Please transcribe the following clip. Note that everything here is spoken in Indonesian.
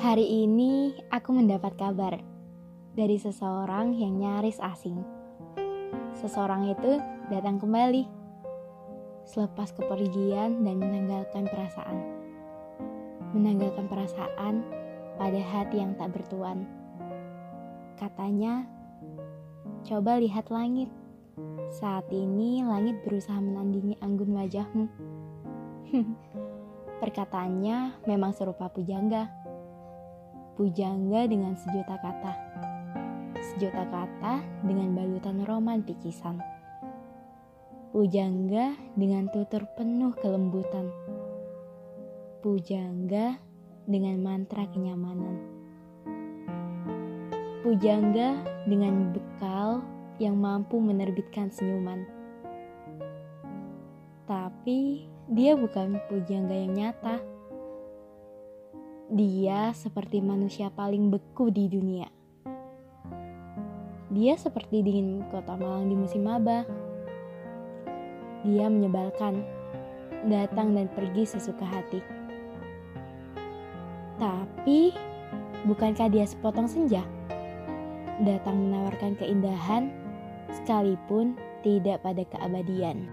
Hari ini aku mendapat kabar dari seseorang yang nyaris asing. Seseorang itu datang kembali selepas kepergian dan menanggalkan perasaan. Menanggalkan perasaan pada hati yang tak bertuan. Katanya, coba lihat langit. Saat ini langit berusaha menandingi anggun wajahmu. Perkataannya memang serupa pujangga. Pujangga dengan sejuta kata. Sejuta kata dengan balutan roman pikisan. Pujangga dengan tutur penuh kelembutan. Pujangga dengan mantra kenyamanan. Pujangga dengan bekal yang mampu menerbitkan senyuman. Tapi dia bukan pujangga yang nyata. Dia seperti manusia paling beku di dunia. Dia seperti dingin kota Malang di musim maba. Dia menyebalkan, datang dan pergi sesuka hati. Tapi, bukankah dia sepotong senja? Datang menawarkan keindahan, sekalipun tidak pada keabadian.